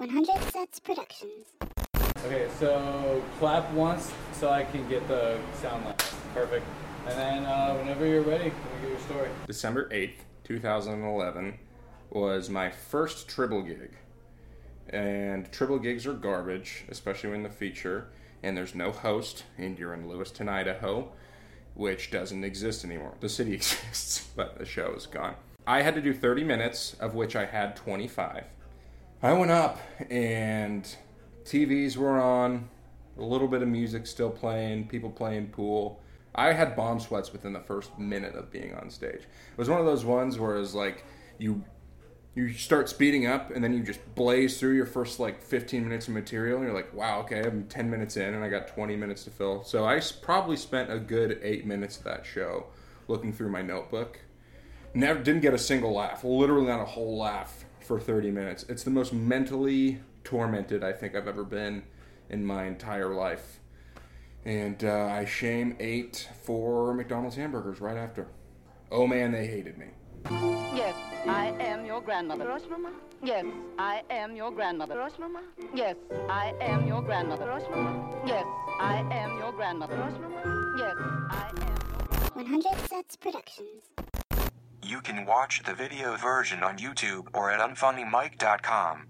100 Sets Productions. Okay, so clap once so I can get the sound level. Perfect. And then uh, whenever you're ready, can we get your story? December 8th, 2011 was my first Tribble gig. And Tribble gigs are garbage, especially when the feature and there's no host, and you're in Lewiston, Idaho, which doesn't exist anymore. The city exists, but the show is gone. I had to do 30 minutes, of which I had 25. I went up, and TVs were on, a little bit of music still playing, people playing pool. I had bomb sweats within the first minute of being on stage. It was one of those ones where it was like you you start speeding up and then you just blaze through your first like 15 minutes of material and you're like wow okay i'm 10 minutes in and i got 20 minutes to fill so i probably spent a good eight minutes of that show looking through my notebook never didn't get a single laugh literally not a whole laugh for 30 minutes it's the most mentally tormented i think i've ever been in my entire life and uh, i shame ate four mcdonald's hamburgers right after oh man they hated me Yes, I am your grandmother. Rosmama? Yes, I am your grandmother. Rosmama? Yes, I am your grandmother. Rosmama? Yes, I am your grandmother. Rosmama? Yes, I am. 100 Sets Productions. You can watch the video version on YouTube or at unfunnymike.com.